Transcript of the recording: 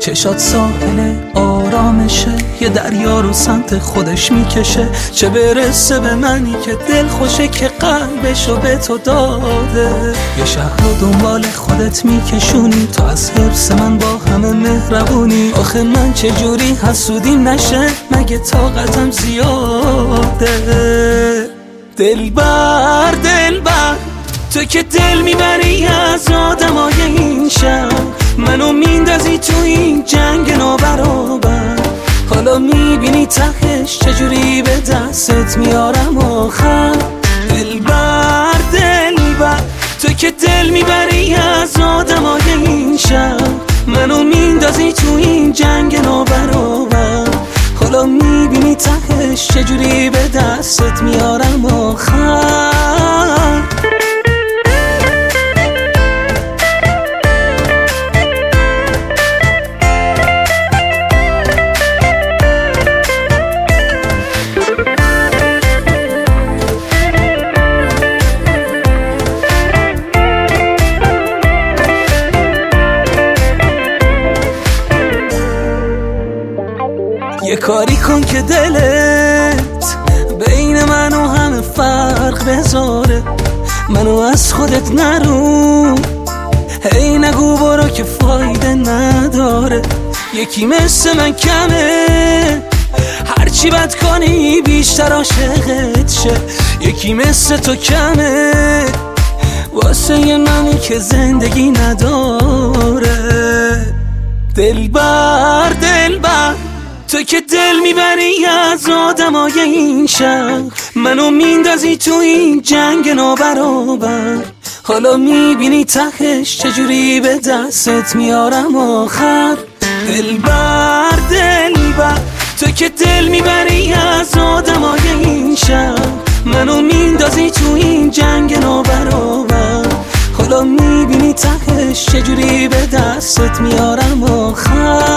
چشات ساحل آرامشه یه دریا رو سمت خودش می‌کشه. چه برسه به منی که دل خوشه که قلبشو به تو داده. یه شهر رو دنبال خودت میکشونی تو از حرس من با همه مهربونی. آخه من چه جوری حسودیم نشه؟ مگه طاقتم زیاده؟ دل بر دل بر. تو که دل می‌بری از آدمای این شهر. منو میندازی تو این جنگ نابرابر. حالا می‌بینی تهش چجوری به دستت میارم آخر. دل بر دل بر. تو که دل می‌بری از آدمای این شهر. منو میندازی تو این جنگ نابرابر. حالا می‌بینی تهش چجوری به دستت میارم آخر. کاری کن که دلت بین من و همه فرق بذاره. منو از خودت نرو. هی نگو برو که فایده نداره. یکی مثل من کمه. هرچی بد کنی بیشتر عاشقت شه. یکی مثل تو کمه. واسه منی که زندگی نداره. دل بر دل بر تو که دل می‌بری از آدمای این شهر منو میندازی تو این جنگ نابرابر. حالا می‌بینی تهش چجوری به دستت میارم آخر. دل بر دل بر. تو که دل می‌بری از آدمای این شهر منو میندازی تو این جنگ نابرابر. حالا می‌بینی تهش چجوری به دستت میارم آخر.